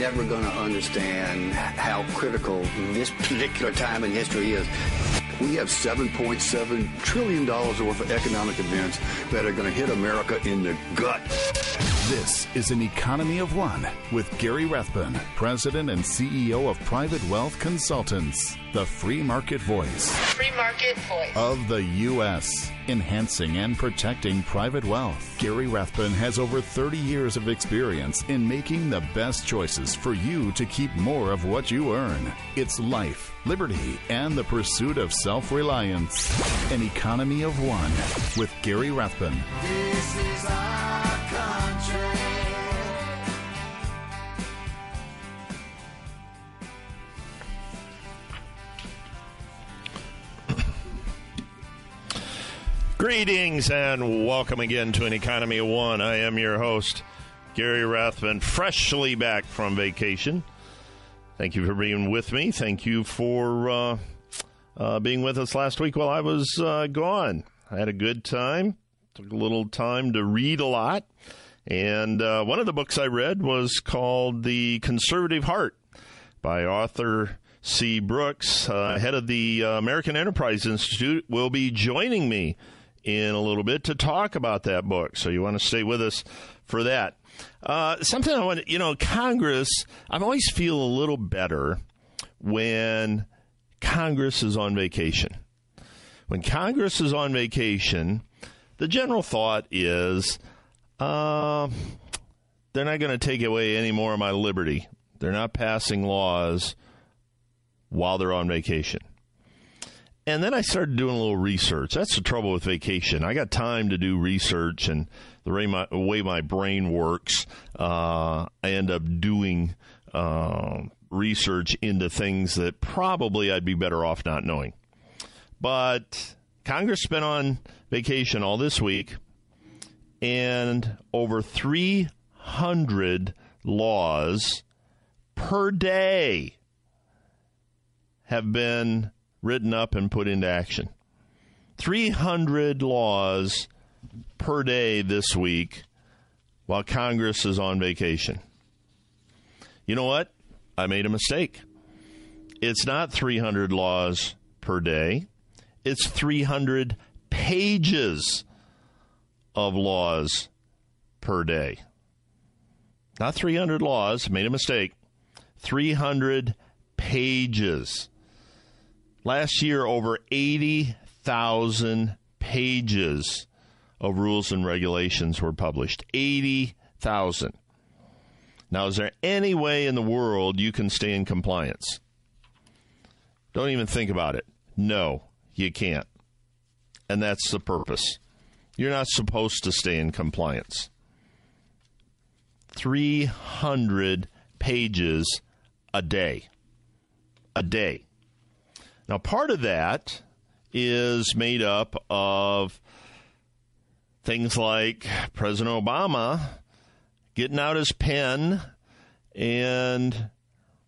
people are never going to understand how critical this particular time in history is. We have $7.7 trillion worth of economic events that are going to hit America in the gut. This is an economy of one with Gary Rathbun, President and CEO of Private Wealth Consultants, the free market voice. Free market voice. Of the U.S., enhancing and protecting private wealth. Gary Rathbun has over 30 years of experience in making the best choices for you to keep more of what you earn. It's life, liberty, and the pursuit of self reliance. An economy of one with Gary Rathbun. Greetings and welcome again to an Economy of One. I am your host, Gary Rathbun, freshly back from vacation. Thank you for being with me. Thank you for uh, uh, being with us last week while I was uh, gone. I had a good time. Took a little time to read a lot. And uh, one of the books I read was called The Conservative Heart by Arthur C. Brooks, uh, head of the uh, American Enterprise Institute, will be joining me in a little bit to talk about that book. So you want to stay with us for that. Uh, something I want you know, Congress, I always feel a little better when Congress is on vacation. When Congress is on vacation, the general thought is uh, they're not going to take away any more of my liberty. They're not passing laws while they're on vacation. And then I started doing a little research. That's the trouble with vacation. I got time to do research, and the way my, way my brain works, uh, I end up doing uh, research into things that probably I'd be better off not knowing. But Congress been on vacation all this week, and over 300 laws per day have been written up and put into action. 300 laws per day this week while Congress is on vacation. You know what? I made a mistake. It's not 300 laws per day, it's 300 pages of laws per day. Not 300 laws, made a mistake. 300 pages. Last year, over 80,000 pages of rules and regulations were published. 80,000. Now, is there any way in the world you can stay in compliance? Don't even think about it. No, you can't. And that's the purpose. You're not supposed to stay in compliance. 300 pages a day. A day. Now, part of that is made up of things like President Obama getting out his pen and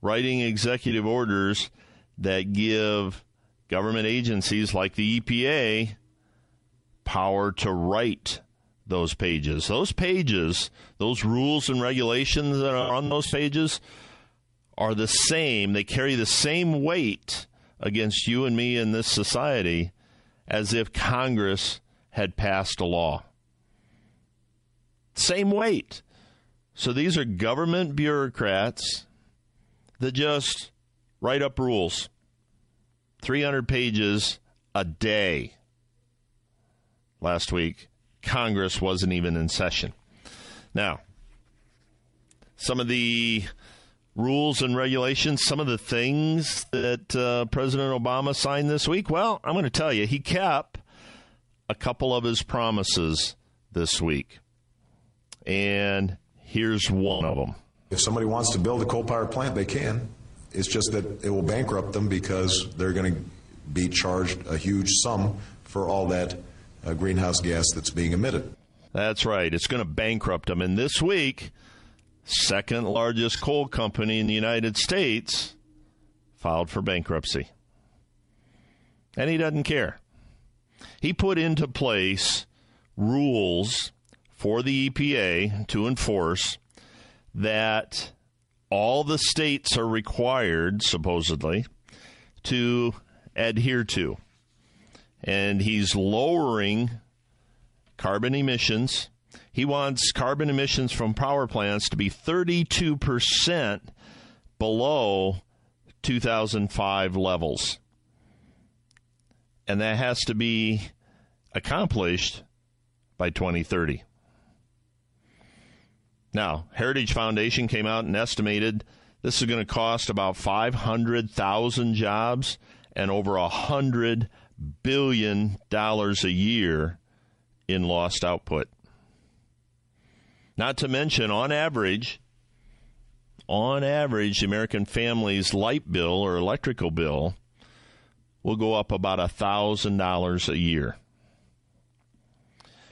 writing executive orders that give government agencies like the EPA power to write those pages. Those pages, those rules and regulations that are on those pages are the same. They carry the same weight against you and me in this society as if Congress had passed a law. Same weight. So these are government bureaucrats that just write up rules. 300 pages a day. Last week, Congress wasn't even in session. Now, some of the rules and regulations, some of the things that uh, President Obama signed this week? Well, I'm going to tell you, he kept a couple of his promises this week. And here's one of them. If somebody wants to build a coal power plant, they can. It's just that it will bankrupt them because they're going to be charged a huge sum for all that uh, greenhouse gas that's being emitted. That's right. It's going to bankrupt them. And this week, second largest coal company in the United States, filed for bankruptcy. And he doesn't care. He put into place rules for the EPA to enforce that all the states are required, supposedly, to adhere to. And he's lowering carbon emissions. He wants carbon emissions from power plants to be 32% below 2005 levels. And that has to be accomplished by 2030. Now, Heritage Foundation came out and estimated this is going to cost about 500,000 jobs and over a hundred billion dollars a year in lost output. Not to mention, on average, on average, the American family's light bill or electrical bill will go up about a thousand dollars a year.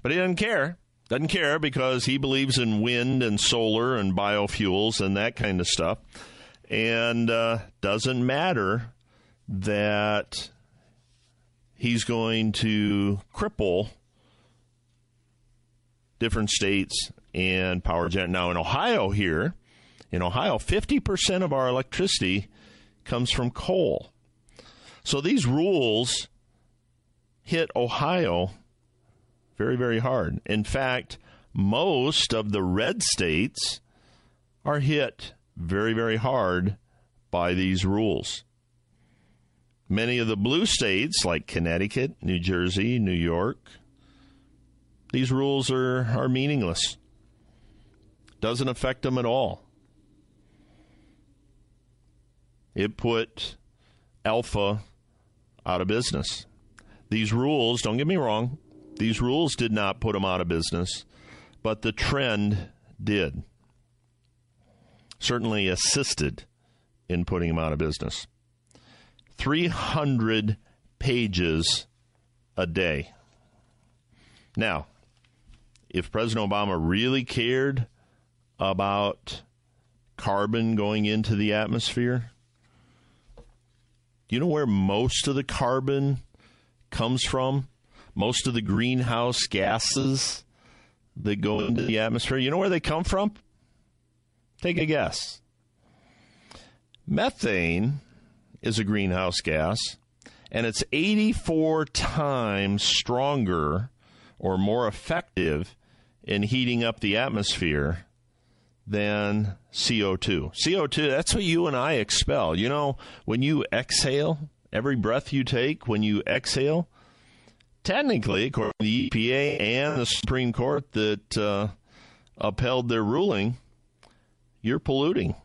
But he doesn't care. Doesn't care because he believes in wind and solar and biofuels and that kind of stuff. And uh, doesn't matter that he's going to cripple different states and power gen. Now, in Ohio, here, in Ohio, 50% of our electricity comes from coal. So these rules hit Ohio very, very hard. In fact, most of the red states are hit very, very hard by these rules. Many of the blue states, like Connecticut, New Jersey, New York, these rules are, are meaningless. Doesn't affect them at all. It put Alpha out of business. These rules, don't get me wrong, these rules did not put them out of business, but the trend did. Certainly assisted in putting them out of business. 300 pages a day. Now, if President Obama really cared about carbon going into the atmosphere, do you know where most of the carbon comes from? most of the greenhouse gases that go into the atmosphere, you know where they come from? Take a guess. Methane is a greenhouse gas, and it's 84 times stronger or more effective in heating up the atmosphere than CO2. CO2, that's what you and I expel. You know, when you exhale, every breath you take, when you exhale, technically, according to the EPA and the Supreme Court that uh, upheld their ruling, you're polluting.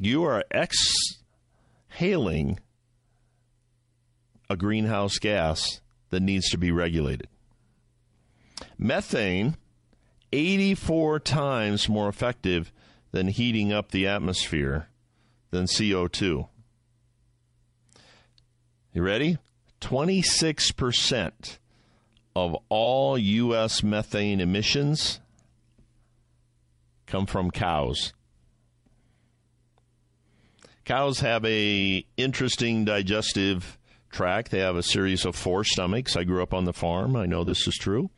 You are exhaling a greenhouse gas that needs to be regulated. Methane, 84 times more effective than heating up the atmosphere than CO2. You ready? 26% of all U.S. methane emissions come from cows. Cows have a interesting digestive tract. They have a series of four stomachs. I grew up on the farm. I know this is true.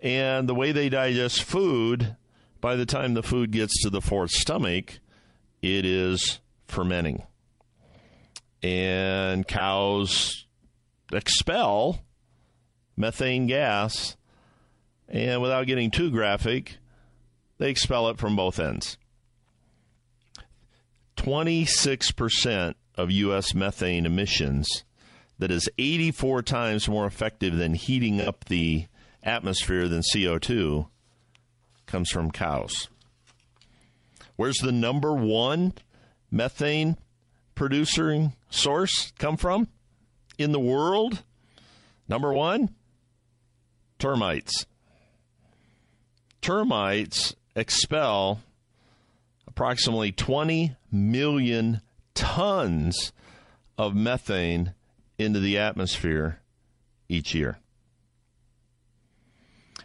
And the way they digest food, by the time the food gets to the fourth stomach, it is fermenting. And cows expel methane gas, and without getting too graphic, they expel it from both ends. 26% of U.S. methane emissions, that is 84 times more effective than heating up the atmosphere than CO2, comes from cows. Where's the number one methane producing source come from? in the world? Number one, termites. Termites expel approximately 20 million tons of methane into the atmosphere each year.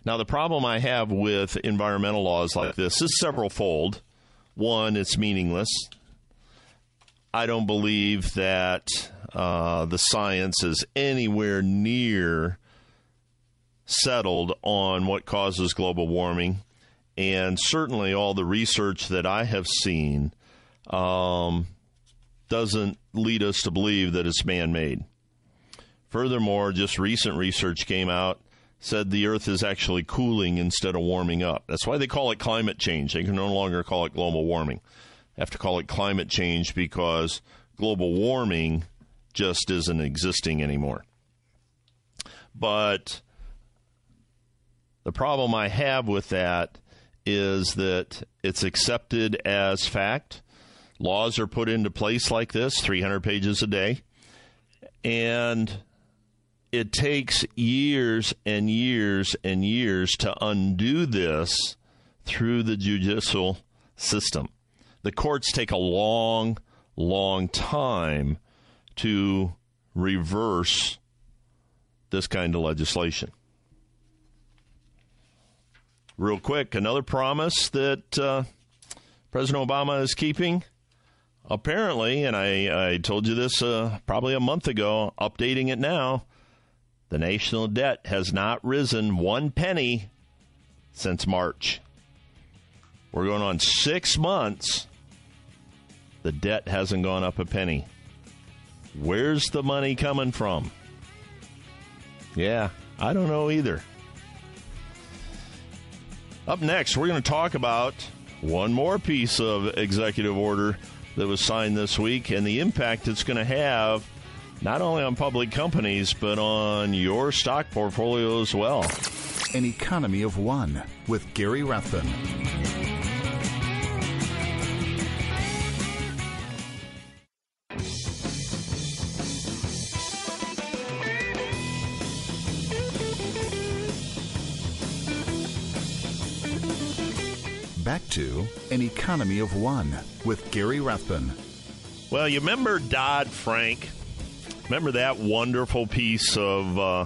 Now, the problem I have with environmental laws like this is several fold. One, it's meaningless. I don't believe that uh, the science is anywhere near settled on what causes global warming. And certainly, all the research that I have seen um, doesn't lead us to believe that it's man made. Furthermore, just recent research came out said the Earth is actually cooling instead of warming up. That's why they call it climate change. They can no longer call it global warming. They have to call it climate change because global warming just isn't existing anymore. But the problem I have with that is that it's accepted as fact. Laws are put into place like this, 300 pages a day. And it takes years and years and years to undo this through the judicial system. The courts take a long, long time to reverse this kind of legislation. Real quick, another promise that uh, President Obama is keeping. Apparently, and I, I told you this uh, probably a month ago, updating it now the national debt has not risen one penny since March. We're going on six months. The debt hasn't gone up a penny. Where's the money coming from? Yeah, I don't know either. Up next, we're going to talk about one more piece of executive order that was signed this week and the impact it's going to have not only on public companies, but on your stock portfolio as well. An Economy of One with Gary Rathbun. Back to An Economy of One with Gary Rathbun. Well, you remember Dodd Frank? Remember that wonderful piece of uh,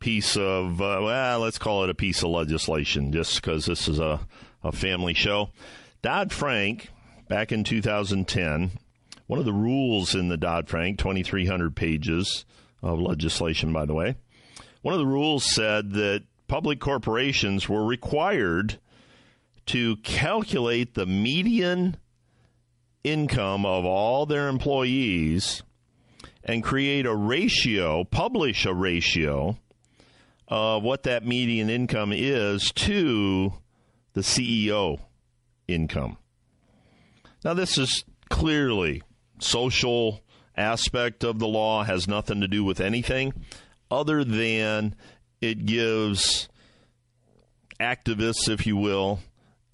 piece of uh, well, let's call it a piece of legislation, just because this is a, a family show. Dodd Frank, back in 2010, one of the rules in the Dodd Frank, 2,300 pages of legislation, by the way, one of the rules said that public corporations were required to calculate the median income of all their employees and create a ratio, publish a ratio of what that median income is to the CEO income. Now, this is clearly social aspect of the law has nothing to do with anything other than it gives activists, if you will,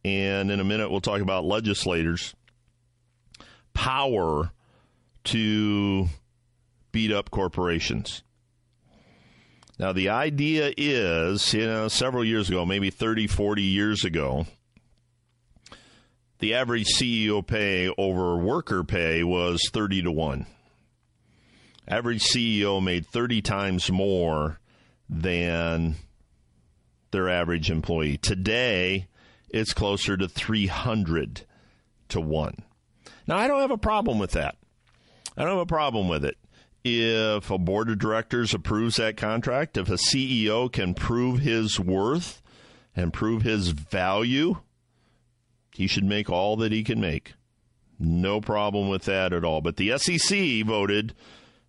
and in a minute we'll talk about legislators, power to beat up corporations. Now, the idea is, you know, several years ago, maybe 30, 40 years ago, the average CEO pay over worker pay was 30 to 1. Average CEO made 30 times more than their average employee. Today, it's closer to 300 to 1. Now, I don't have a problem with that. I don't have a problem with it if a board of directors approves that contract, if a CEO can prove his worth and prove his value, he should make all that he can make. No problem with that at all. But the SEC voted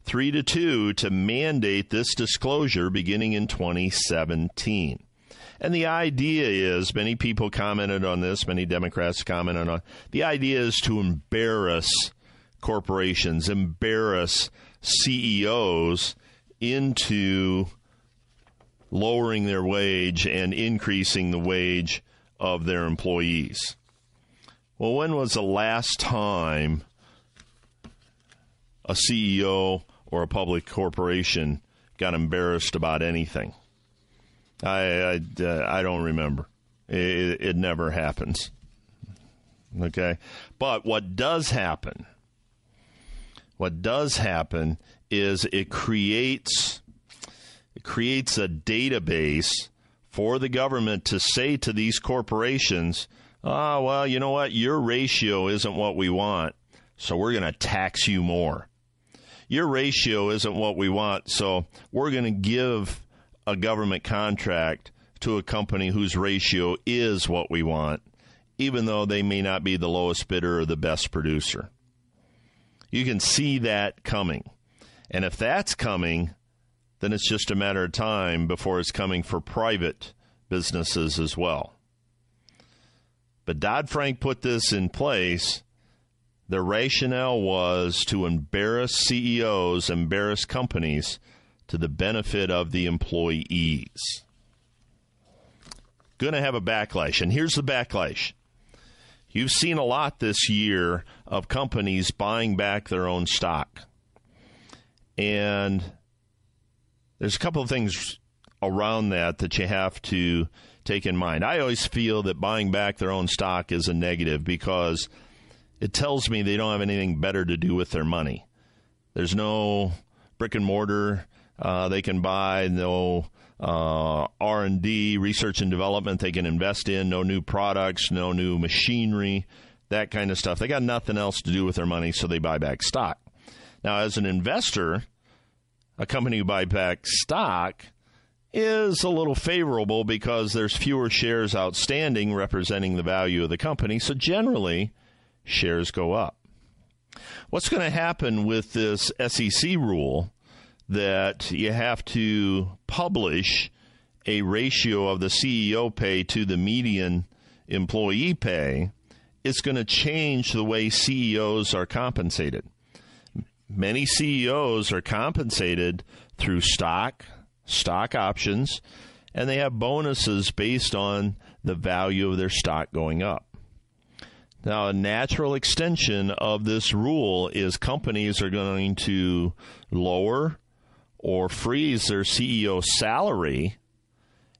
three to two to mandate this disclosure beginning in 2017. And the idea is many people commented on this, many Democrats commented on the idea is to embarrass corporations, embarrass CEOs into lowering their wage and increasing the wage of their employees. Well, when was the last time a CEO or a public corporation got embarrassed about anything? I I, uh, I don't remember. It, it never happens. Okay, but what does happen what does happen is it creates it creates a database for the government to say to these corporations, "Ah, oh, well, you know what? Your ratio isn't what we want, so we're going to tax you more. Your ratio isn't what we want, so we're going to give a government contract to a company whose ratio is what we want." even though they may not be the lowest bidder or the best producer. You can see that coming. And if that's coming, then it's just a matter of time before it's coming for private businesses as well. But Dodd Frank put this in place. The rationale was to embarrass CEOs, embarrass companies to the benefit of the employees. Going to have a backlash. And here's the backlash you've seen a lot this year of companies buying back their own stock. And there's a couple of things around that that you have to take in mind. I always feel that buying back their own stock is a negative because it tells me they don't have anything better to do with their money. There's no brick and mortar uh, they can buy, no uh, R&D, research and development they can invest in, no new products, no new machinery, that kind of stuff. They got nothing else to do with their money, so they buy back stock. Now, as an investor, a company who buy back stock is a little favorable because there's fewer shares outstanding representing the value of the company. So generally, shares go up. What's going to happen with this SEC rule that you have to publish a ratio of the CEO pay to the median employee pay? It's going to change the way CEOs are compensated. Many CEOs are compensated through stock, stock options, and they have bonuses based on the value of their stock going up. Now, a natural extension of this rule is companies are going to lower or freeze their CEO salary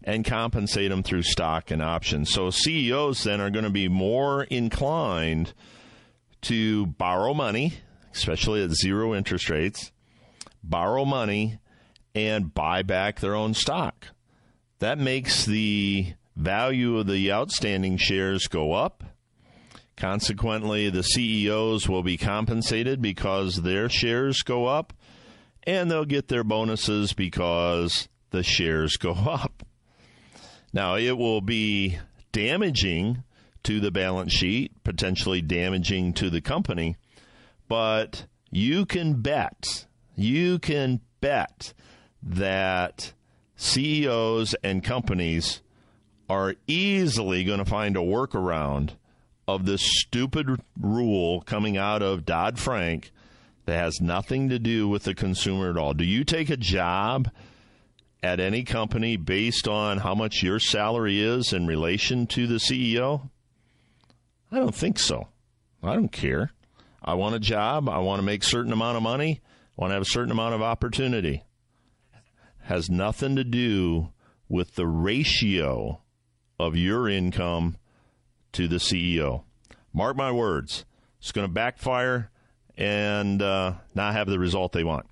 and compensate them through stock and options. So CEOs then are going to be more inclined to borrow money, especially at zero interest rates, borrow money and buy back their own stock. That makes the value of the outstanding shares go up. Consequently, the CEOs will be compensated because their shares go up, and they'll get their bonuses because the shares go up. Now, it will be damaging to the balance sheet, potentially damaging to the company, but you can bet, you can bet that CEOs and companies are easily going to find a workaround of this stupid rule coming out of Dodd Frank that has nothing to do with the consumer at all. Do you take a job at any company based on how much your salary is in relation to the CEO? I don't think so. I don't care. I want a job. I want to make a certain amount of money. I want to have a certain amount of opportunity has nothing to do with the ratio of your income to the CEO. Mark my words, it's going to backfire and uh, not have the result they want.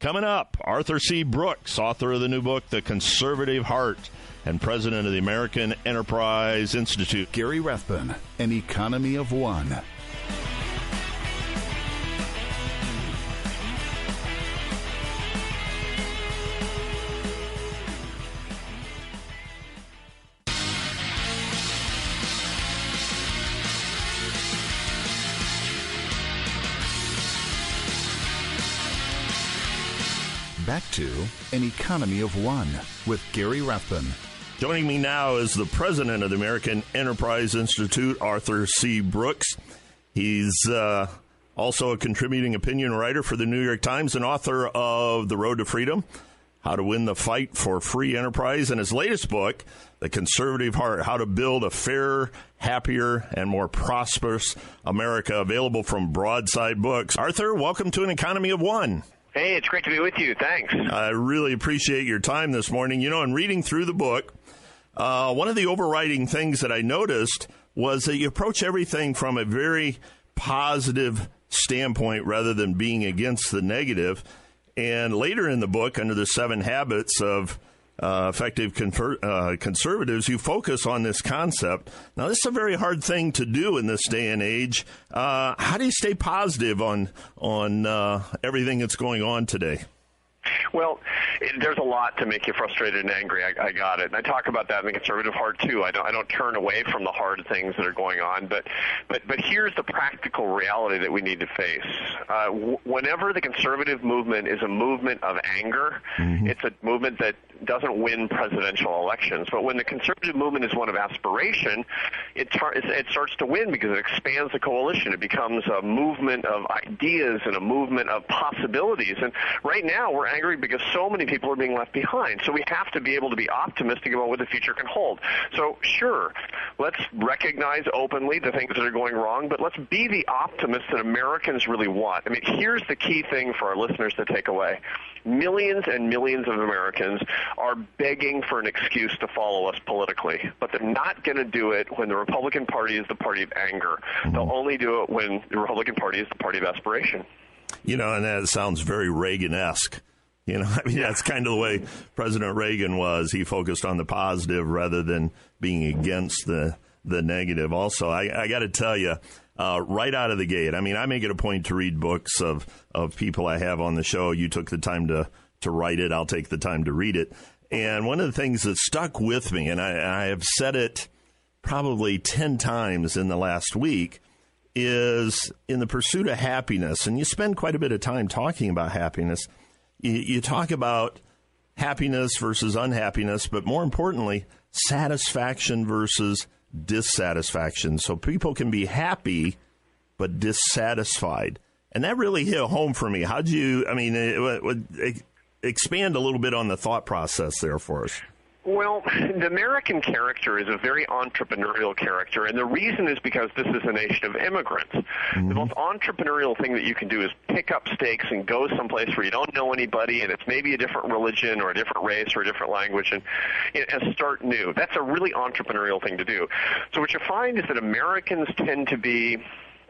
Coming up, Arthur C. Brooks, author of the new book, The Conservative Heart, and president of the American Enterprise Institute. Gary Rathbun, An Economy of One. Back to An Economy of One with Gary Rathbun. Joining me now is the president of the American Enterprise Institute, Arthur C. Brooks. He's uh, also a contributing opinion writer for the New York Times and author of The Road to Freedom How to Win the Fight for Free Enterprise, and his latest book, The Conservative Heart How to Build a Fairer, Happier, and More Prosperous America, available from Broadside Books. Arthur, welcome to An Economy of One. Hey, it's great to be with you. Thanks. I really appreciate your time this morning. You know, in reading through the book, uh, one of the overriding things that I noticed was that you approach everything from a very positive standpoint rather than being against the negative. And later in the book, under the seven habits of uh, effective confer- uh, conservatives, you focus on this concept. Now, this is a very hard thing to do in this day and age. Uh, how do you stay positive on on uh, everything that's going on today? Well, there's a lot to make you frustrated and angry. I, I got it. And I talk about that in the conservative heart too. I don't, I don't turn away from the hard things that are going on, but, but, but here's the practical reality that we need to face. Uh, w- whenever the conservative movement is a movement of anger, mm-hmm. it's a movement that doesn't win presidential elections. But when the conservative movement is one of aspiration, it, tar- it starts to win because it expands the coalition. It becomes a movement of ideas and a movement of possibilities. And right now, we're angry because so many people are being left behind. So we have to be able to be optimistic about what the future can hold. So sure, let's recognize openly the things that are going wrong, but let's be the optimists that Americans really want. I mean, here's the key thing for our listeners to take away. Millions and millions of Americans are begging for an excuse to follow us politically, but they're not going to do it when the Republican Party is the party of anger. Mm-hmm. They'll only do it when the Republican Party is the party of aspiration. You know, and that sounds very Reagan-esque. You know, I mean, that's kind of the way President Reagan was. He focused on the positive rather than being against the the negative. Also, I, I got to tell you, uh, right out of the gate, I mean, I make it a point to read books of of people I have on the show. You took the time to to write it. I'll take the time to read it. And one of the things that stuck with me, and I, I have said it probably ten times in the last week, is in the pursuit of happiness. And you spend quite a bit of time talking about happiness you, you talk about happiness versus unhappiness, but more importantly, satisfaction versus dissatisfaction. So people can be happy but dissatisfied. And that really hit home for me. How'd you, I mean, it, it, it, expand a little bit on the thought process there for us. Well, the American character is a very entrepreneurial character, and the reason is because this is a nation of immigrants. Mm-hmm. The most entrepreneurial thing that you can do is pick up stakes and go someplace where you don't know anybody, and it's maybe a different religion or a different race or a different language, and, and start new. That's a really entrepreneurial thing to do. So what you find is that Americans tend to be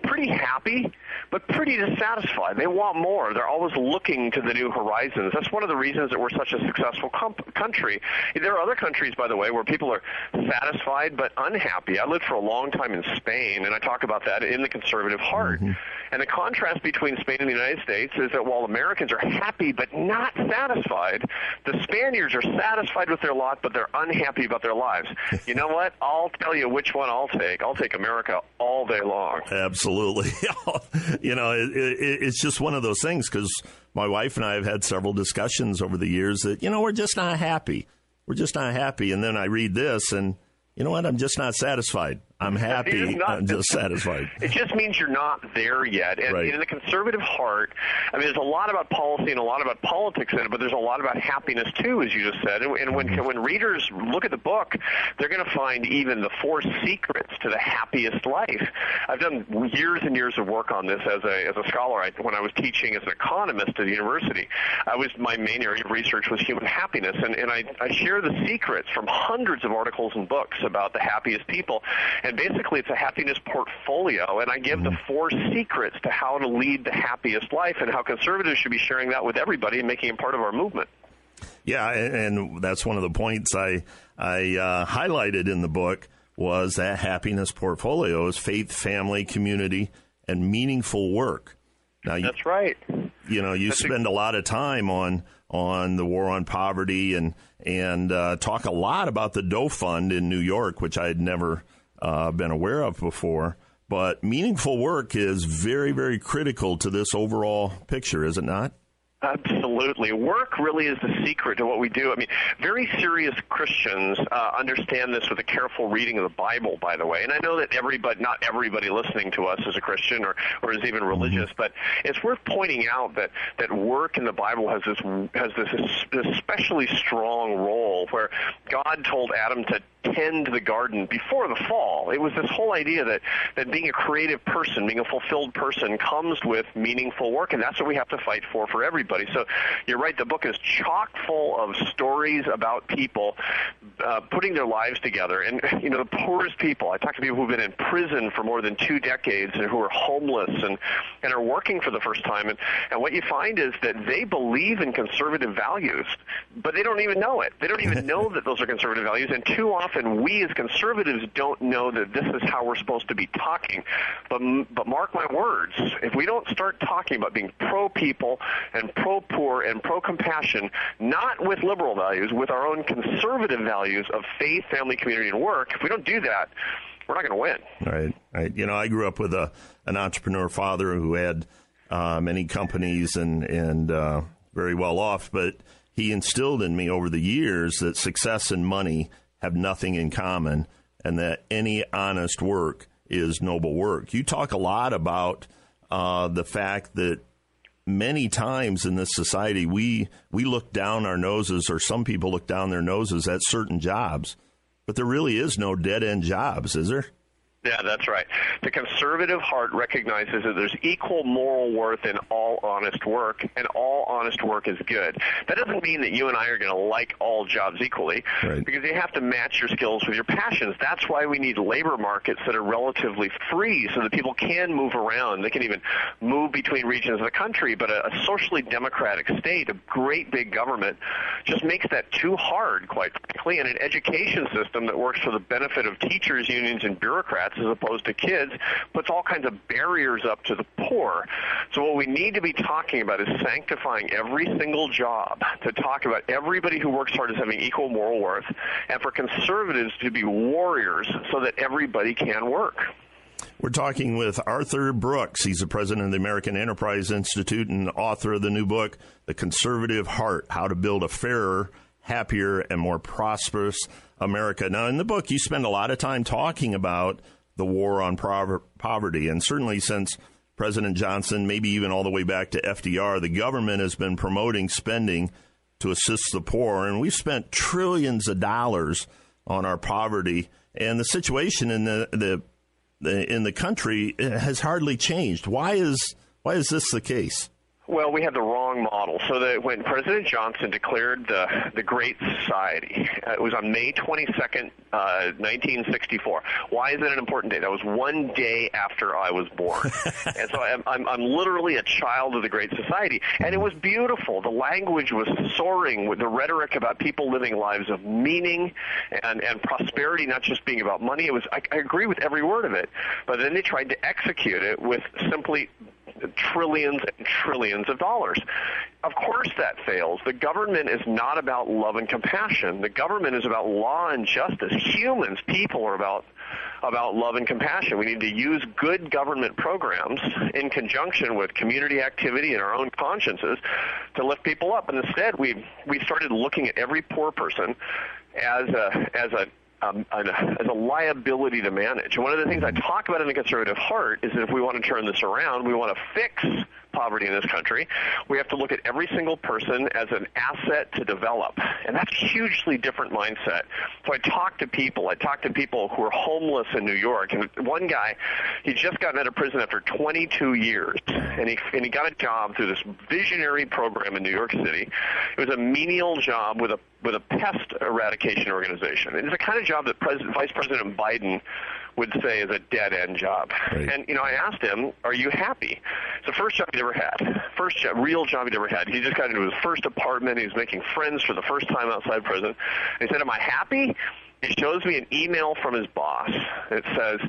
pretty happy, but pretty dissatisfied. They want more. They're always looking to the new horizons. That's one of the reasons that we're such a successful com- country. There are other countries, by the way, where people are satisfied but unhappy. I lived for a long time in Spain, and I talk about that in the conservative heart. Mm-hmm. And the contrast between Spain and the United States is that while Americans are happy but not satisfied, the Spaniards are satisfied with their lot but they're unhappy about their lives. you know what? I'll tell you which one I'll take. I'll take America all day long. Absolutely. you know, it, it, it's just one of those things because my wife and I have had several discussions over the years that, you know, we're just not happy. We're just not happy. And then I read this and, you know what? I'm just not satisfied. I'm happy. Not, I'm just satisfied. It just means you're not there yet. And right. in the conservative heart, I mean, there's a lot about policy and a lot about politics in it, but there's a lot about happiness too, as you just said. And, and when mm-hmm. when readers look at the book, they're going to find even the four secrets to the happiest life. I've done years and years of work on this as a as a scholar. I, when I was teaching as an economist at the university, I was my main area of research was human happiness, and and I I share the secrets from hundreds of articles and books about the happiest people. And and basically, it's a happiness portfolio. And I give the mm-hmm. four secrets to how to lead the happiest life and how conservatives should be sharing that with everybody and making it part of our movement. Yeah, and that's one of the points I I uh, highlighted in the book was that happiness portfolio is faith, family, community, and meaningful work. Now, you, that's right. You know, you that's spend a, a lot of time on on the war on poverty and and uh, talk a lot about the Doe Fund in New York, which I had never uh, been aware of before. But meaningful work is very, very critical to this overall picture, is it not? Absolutely. Work really is the secret to what we do. I mean, very serious Christians uh, understand this with a careful reading of the Bible, by the way. And I know that everybody, not everybody listening to us is a Christian or, or is even religious, but it's worth pointing out that, that work in the Bible has this, has this especially strong role where God told Adam to tend the garden before the fall. It was this whole idea that, that being a creative person, being a fulfilled person comes with meaningful work, and that's what we have to fight for for everybody. So you're right, the book is chock full of stories about people uh, putting their lives together. And, you know, the poorest people, I talk to people who've been in prison for more than two decades and who are homeless and, and are working for the first time. And, and what you find is that they believe in conservative values, but they don't even know it. They don't even know that those are conservative values, and too often often we as conservatives don't know that this is how we're supposed to be talking. But but mark my words, if we don't start talking about being pro people and pro poor and pro compassion, not with liberal values, with our own conservative values of faith, family, community, and work, if we don't do that, we're not going to win. Right, right. You know, I grew up with a an entrepreneur father who had uh, many companies and and uh, very well off, but he instilled in me over the years that success and money have nothing in common, and that any honest work is noble work. You talk a lot about uh, the fact that many times in this society we we look down our noses, or some people look down their noses at certain jobs, but there really is no dead end jobs, is there? Yeah, that's right. The conservative heart recognizes that there's equal moral worth in all honest work, and all honest work is good. That doesn't mean that you and I are going to like all jobs equally, Right. because you have to match your skills with your passions. That's why we need labor markets that are relatively free, so that people can move around. They can even move between regions of the country. But a, a socially democratic state, a great big government, just makes that too hard, quite frankly. And an education system that works for the benefit of teachers, unions, and bureaucrats as opposed to kids puts all kinds of barriers up to the poor. So what we need to be talking about is sanctifying every single job, to talk about everybody who works hard as having equal moral worth, and for conservatives to be warriors so that everybody can work. We're talking with Arthur Brooks. He's the president of the American Enterprise Institute and author of the new book, The Conservative Heart How to Build a Fairer, Happier, and More Prosperous America. Now, in the book, you spend a lot of time talking about the war on poverty. And certainly since President Johnson, maybe even all the way back to FDR, the government has been promoting spending to assist the poor. And we've spent trillions of dollars on our poverty. And the situation in the, the in the country eh, has hardly changed. Why is why is this the case? Well, we had the wrong model. So that when President Johnson declared the the Great Society, uh, it was on May 22nd, uh, 1964. Why is that an important date? That was one day after I was born, and so I'm, I'm I'm literally a child of the Great Society, and it was beautiful. The language was soaring with the rhetoric about people living lives of meaning and and prosperity, not just being about money. It was I, I agree with every word of it, but then they tried to execute it with simply trillions and trillions of dollars. Of course that fails. The government is not about love and compassion. The government is about law and justice. Humans, people are about about love and compassion. We need to use good government programs in conjunction with community activity and our own consciences to lift people up. And instead, we we started looking at every poor person as a as a um, as a liability to manage. And one of the things I talk about in the conservative heart is that if we want to turn this around, we want to fix poverty in this country, we have to look at every single person as an asset to develop. And that's a hugely different mindset. So I talk to people. I talk to people who are homeless in New York. And one guy, he just got out of prison after 22 years. And he, and he got a job through this visionary program in New York City. It was a menial job with a with a pest eradication organization. It's the kind of job that President, Vice President Biden would say is a dead end job. Right. And you know, I asked him, "Are you happy?" It's the first job he'd ever had, first job, real job he'd ever had. He just got into his first apartment. He was making friends for the first time outside prison. He said, "Am I happy?" He shows me an email from his boss. It says,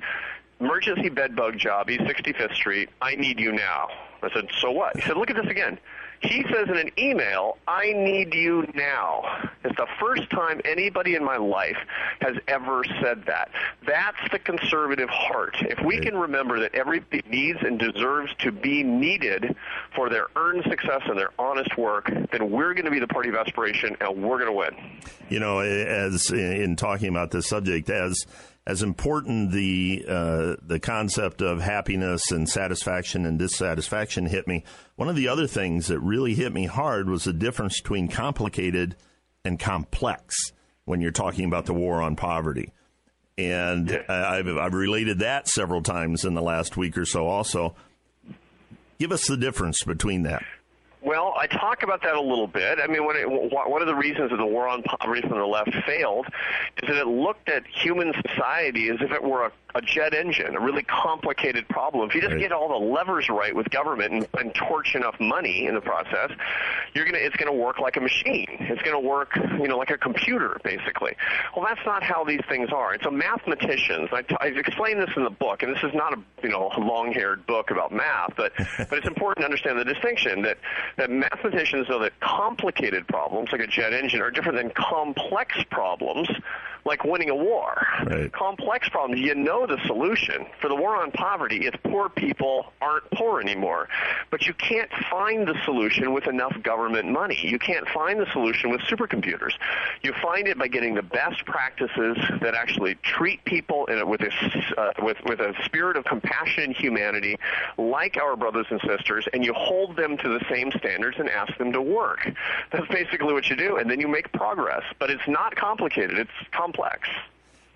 "Emergency bed bug job, East 65th Street. I need you now." I said, "So what?" He said, "Look at this again." He says in an email, I need you now. It's the first time anybody in my life has ever said that. That's the conservative heart. If we can remember that everybody needs and deserves to be needed for their earned success and their honest work, then we're going to be the party of aspiration and we're going to win. You know, as in talking about this subject, as as important the uh, the concept of happiness and satisfaction and dissatisfaction hit me. One of the other things that really hit me hard was the difference between complicated and complex when you're talking about the war on poverty. And I- I've, I've related that several times in the last week or so. Also, give us the difference between that. Well, I talk about that a little bit. I mean, it, one of the reasons that the war on poverty from the left failed is that it looked at human society as if it were a, a jet engine, a really complicated problem. If you just Right. get all the levers right with government and, and torch enough money in the process, you're gonna it's gonna work like a machine. It's gonna work, you know, like a computer, basically. Well, that's not how these things are. And so mathematicians, I, t- I explain this in the book, and this is not a you know long-haired book about math, but but it's important to understand the distinction that that mathematicians know that complicated problems, like a jet engine, are different than complex problems, like winning a war. Right. Complex problems, you know the solution. For the war on poverty, it's poor people aren't poor anymore. But you can't find the solution with enough government money. You can't find the solution with supercomputers. You find it by getting the best practices that actually treat people in a, with, a, uh, with, with a spirit of compassion and humanity, like our brothers and sisters, and you hold them to the same standards and ask them to work. That's basically what you do, and then you make progress. But it's not complicated. It's complex complex.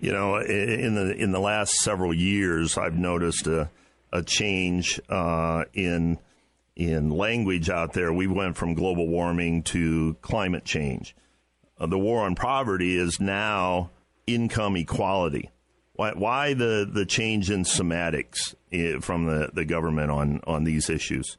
You know, in the in the last several years, I've noticed a a change uh, in in language out there. We went from global warming to climate change. Uh, the war on poverty is now income equality. Why, why the, the change in semantics from the, the government on, on these issues?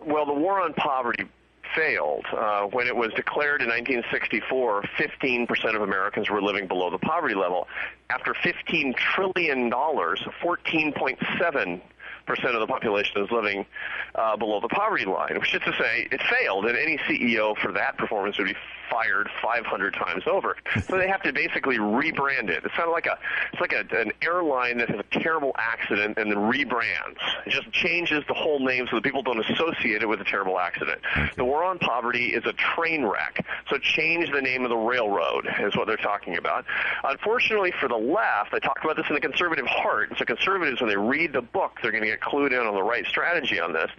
Well, the war on poverty failed. Uh, when it was declared in 1964, 15% of Americans were living below the poverty level. After $15 trillion, 14.7 percent of the population is living uh, below the poverty line, which is to say, it failed, and any CEO for that performance would be fired 500 times over. So they have to basically rebrand it. It's kind of like a it's like a, an airline that has a terrible accident and then rebrands. It just changes the whole name so that people don't associate it with a terrible accident. The war on poverty is a train wreck. So change the name of the railroad is what they're talking about. Unfortunately for the left, I talked about this in the conservative heart. So conservatives, when they read the book, they're going to get clued in on the right strategy on this.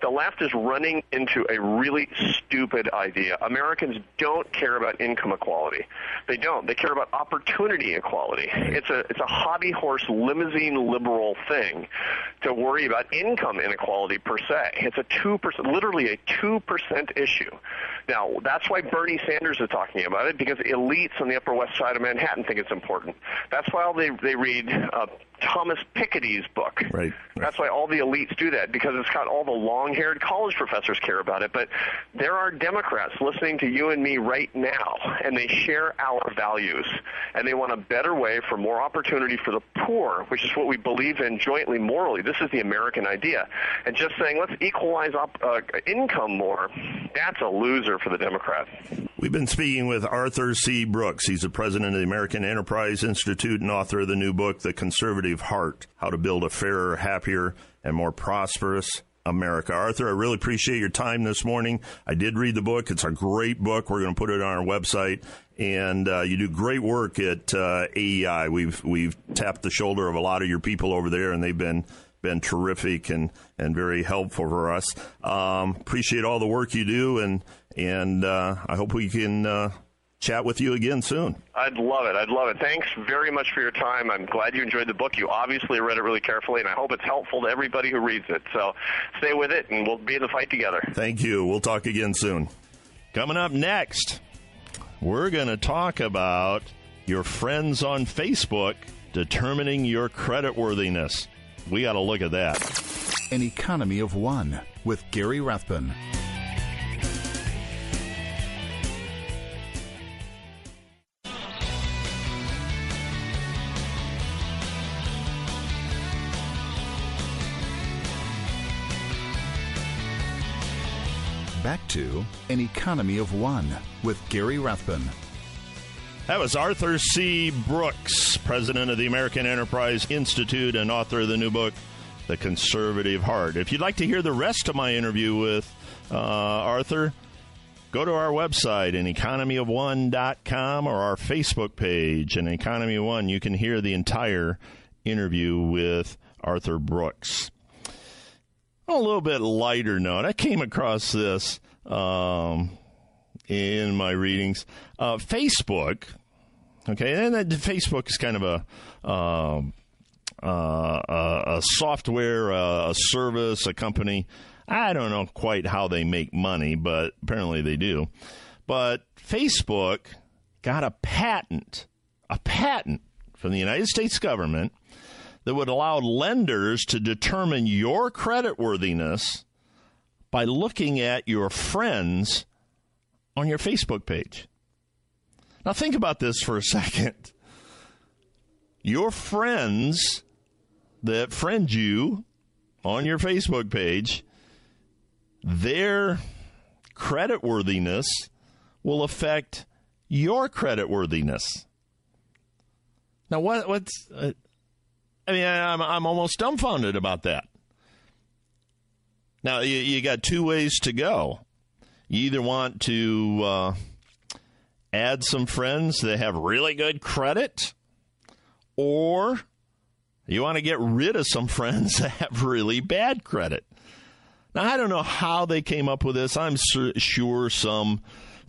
The left is running into a really stupid idea. Americans don't don't care about income equality. They don't. They care about opportunity equality. It's a it's a hobby horse limousine liberal thing to worry about income inequality per se. It's a two percent, literally a two percent issue. Now that's why Bernie Sanders is talking about it because elites on the Upper West Side of Manhattan think it's important. That's why they they read uh, Thomas Piketty's book. Right, right. That's why all the elites do that because it's got all the long-haired college professors care about it. But there are Democrats listening to you and me right now, and they share our values, and they want a better way for more opportunity for the poor, which is what we believe in jointly morally. This is the American idea, and just saying let's equalize up, uh, income more, that's a loser for the Democrats. We've been speaking with Arthur C. Brooks. He's the president of the American Enterprise Institute and author of the new book, The Conservative Heart How to Build a Fairer, Happier, and More Prosperous America. Arthur, I really appreciate your time this morning. I did read the book. It's a great book. We're going to put it on our website. And uh, you do great work at uh, AEI. We've we've tapped the shoulder of a lot of your people over there, and they've been been terrific and, and very helpful for us. Um, appreciate all the work you do, and and uh, I hope we can uh, chat with you again soon. I'd love it. I'd love it. Thanks very much for your time. I'm glad you enjoyed the book. You obviously read it really carefully, and I hope it's helpful to everybody who reads it. So stay with it, and we'll be in the fight together. Thank you. We'll talk again soon. Coming up next, we're going to talk about your friends on Facebook determining your credit worthiness. We got to look at that. An Economy of One with Gary Rathbun. Back to An Economy of One with Gary Rathbun. That was Arthur C. Brooks, president of the American Enterprise Institute and author of the new book, The Conservative Heart. If you'd like to hear the rest of my interview with uh, Arthur, go to our website, aneconomyof1.com, or our Facebook page, an Economy One. You can hear the entire interview with Arthur Brooks. A little bit lighter note, I came across this um, in my readings. Uh, Facebook, okay, and that Facebook is kind of a um, uh, a, a software, uh, a service, a company. I don't know quite how they make money, but apparently they do. But Facebook got a patent, a patent from the United States government that would allow lenders to determine your credit worthiness by looking at your friends on your Facebook page. Now, think about this for a second. Your friends that friend you on your Facebook page, their creditworthiness will affect your creditworthiness. Now, what, what's. Uh, I mean, I'm, I'm almost dumbfounded about that. Now, you, you got two ways to go. You either want to uh, add some friends that have really good credit, or you want to get rid of some friends that have really bad credit. Now, I don't know how they came up with this. I'm sure some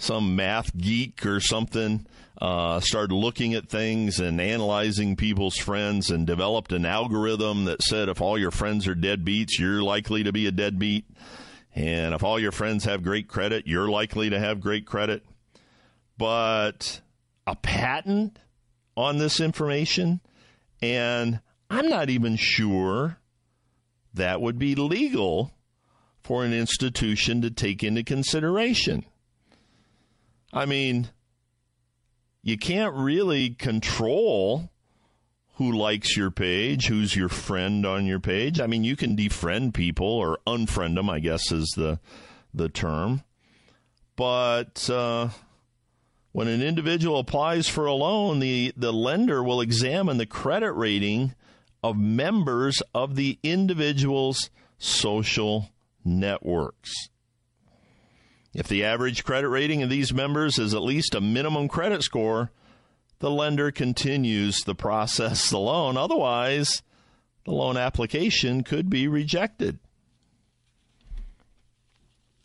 some math geek or something uh, started looking at things and analyzing people's friends and developed an algorithm that said if all your friends are deadbeats, you're likely to be a deadbeat. And if all your friends have great credit, you're likely to have great credit. But a patent on this information, and I'm not even sure that would be legal for an institution to take into consideration. I mean, you can't really control who likes your page, who's your friend on your page. I mean, you can defriend people or unfriend them, I guess is the the term. But uh, when an individual applies for a loan, the, the lender will examine the credit rating of members of the individual's social networks. If the average credit rating of these members is at least a minimum credit score, the lender continues the process the loan. Otherwise, the loan application could be rejected.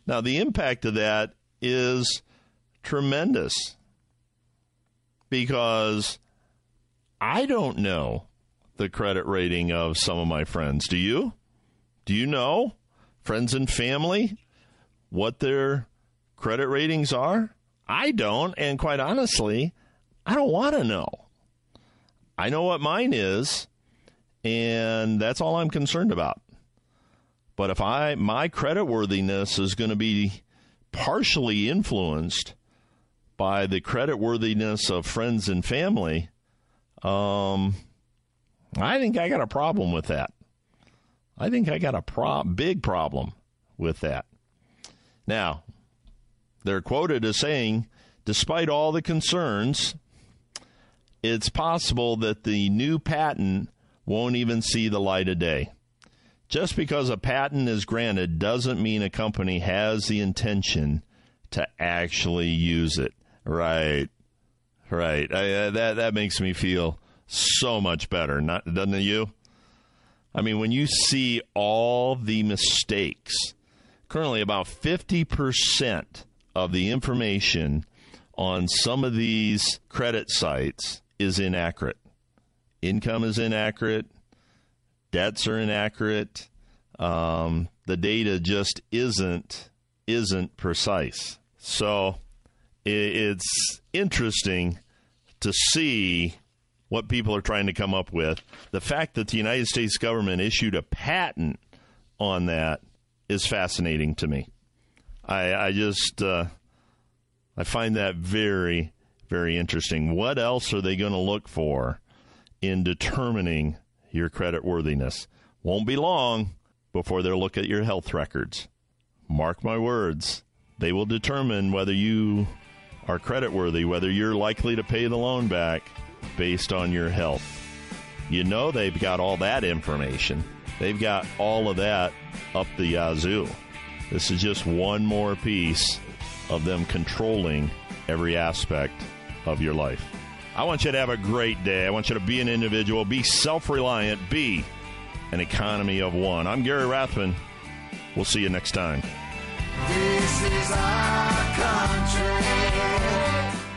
Now, the impact of that is tremendous because I don't know the credit rating of some of my friends. Do you? Do you know friends and family what their credit ratings are? I don't, and quite honestly, I don't want to know. I know what mine is, and that's all I'm concerned about. But if I my credit worthiness is going to be partially influenced by the credit worthiness of friends and family, um, I think I got a problem with that. I think I got a pro- big problem with that. Now, they're quoted as saying, despite all the concerns, it's possible that the new patent won't even see the light of day. Just because a patent is granted doesn't mean a company has the intention to actually use it. Right. Right. I, uh, that that makes me feel so much better, not doesn't it you? I mean, when you see all the mistakes, currently about 50% of the information on some of these credit sites is inaccurate. Income is inaccurate, debts are inaccurate. Um, the data just isn't isn't precise. So it's interesting to see what people are trying to come up with. The fact that the United States government issued a patent on that is fascinating to me. I, I just uh, I find that very very interesting. What else are they going to look for in determining your credit worthiness? Won't be long before they'll look at your health records. Mark my words, they will determine whether you are credit worthy, whether you're likely to pay the loan back based on your health. You know they've got all that information. They've got all of that up the yazoo. This is just one more piece of them controlling every aspect of your life. I want you to have a great day. I want you to be an individual, be self reliant, be an economy of one. I'm Gary Rathbun. We'll see you next time.